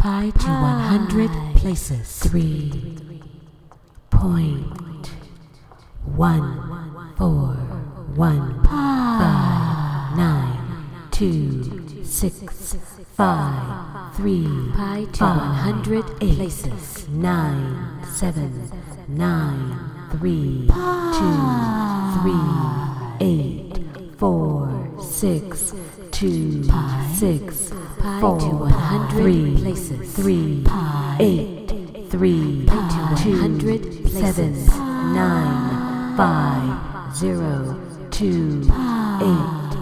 Pi to 100 places. three point one four one five nine two six five three Pi to five, 100 eight, places. nine seven nine three two three eight four six two six Pi four to 100 three places. three eight three Pi to two 100 seven nine five zero two eight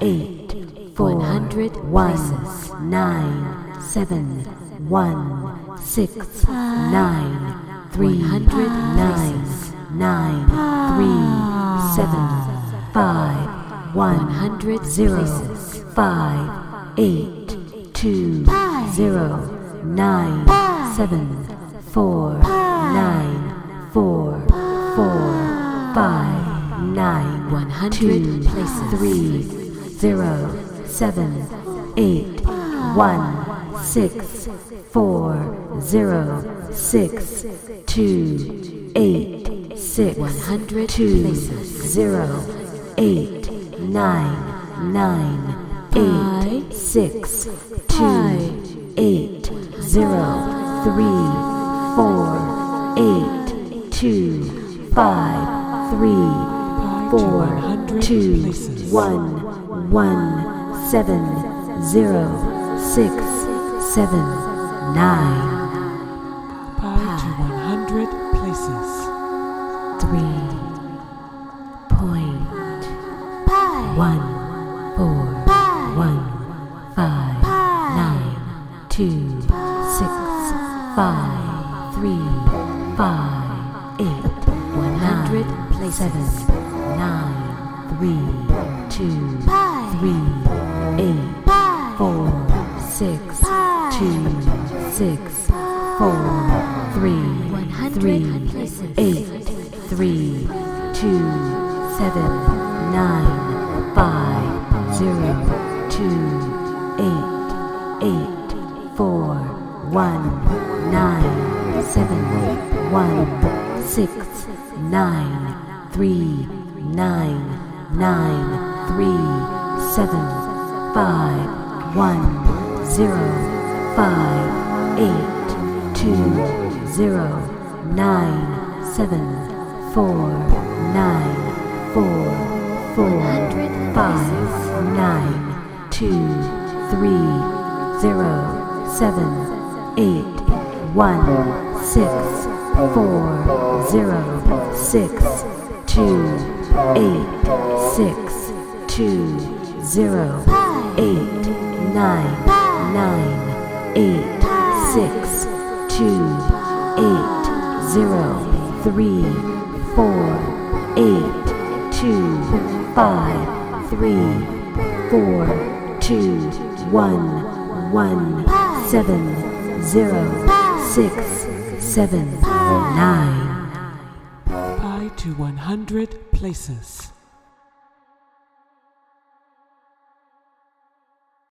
eight four 100 one places. nine seven one six nine three 100 nine nine three seven five one 100 zero 9, 7, 4, 9, 4, 4, 5, 9, 100 places. five eight two zero nine seven four nine four four five nine 100 two places. three zero seven eight one six four zero six two eight six 100 two places. zero eight nine nine eight six two eight zero three four eight two five three four two one one seven zero six seven nine Pi to 100 places. Two six five three five eight 100 nine, places. seven nine three two three eight four six two six four three 100 three eight three two seven nine five zero two eight eight four one nine seven one six nine three nine nine three seven five one zero five eight two zero nine seven four nine four four 100 five nine two three zero seven eight one six four zero six two eight six two zero eight nine nine eight six two eight zero three four eight two five three four two one one seven zero six seven nine Pi to 100 places.